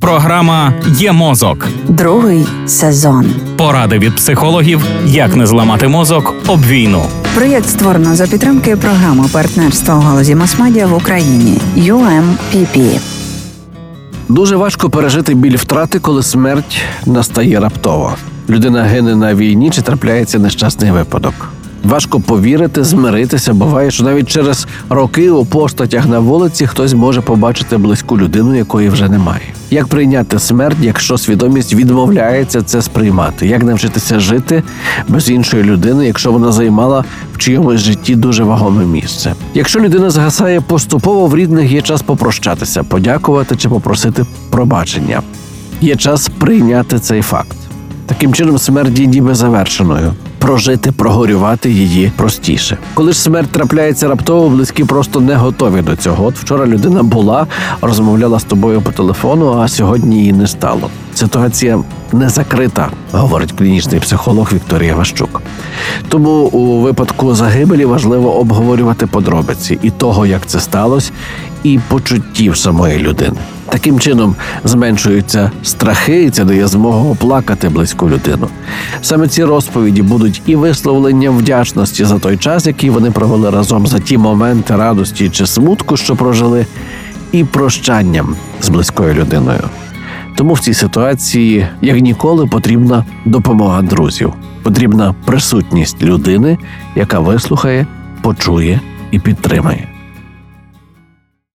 Програма Є мозок. Другий сезон. Поради від психологів, як не зламати мозок об війну. Проєкт створено за підтримки програми партнерства у галузі масмедіа в Україні UMPP. Дуже важко пережити біль втрати, коли смерть настає раптово. Людина гине на війні чи трапляється нещасний випадок. Важко повірити, змиритися. Буває, що навіть через роки у постатях на вулиці хтось може побачити близьку людину, якої вже немає. Як прийняти смерть, якщо свідомість відмовляється це сприймати? Як навчитися жити без іншої людини, якщо вона займала в чиємусь житті дуже вагоме місце? Якщо людина згасає поступово, в рідних є час попрощатися, подякувати чи попросити пробачення. Є час прийняти цей факт. Таким чином, смерть є ніби завершеною. Прожити, прогорювати її простіше. Коли ж смерть трапляється раптово, близькі просто не готові до цього. От вчора людина була, розмовляла з тобою по телефону, а сьогодні її не стало. Ситуація не закрита, говорить клінічний психолог Вікторія Ващук. Тому у випадку загибелі важливо обговорювати подробиці і того, як це сталося, і почуттів самої людини. Таким чином зменшуються страхи, і це дає змогу оплакати близьку людину. Саме ці розповіді будуть і висловленням вдячності за той час, який вони провели разом, за ті моменти радості чи смутку, що прожили, і прощанням з близькою людиною. Тому в цій ситуації, як ніколи, потрібна допомога друзів, потрібна присутність людини, яка вислухає, почує і підтримає.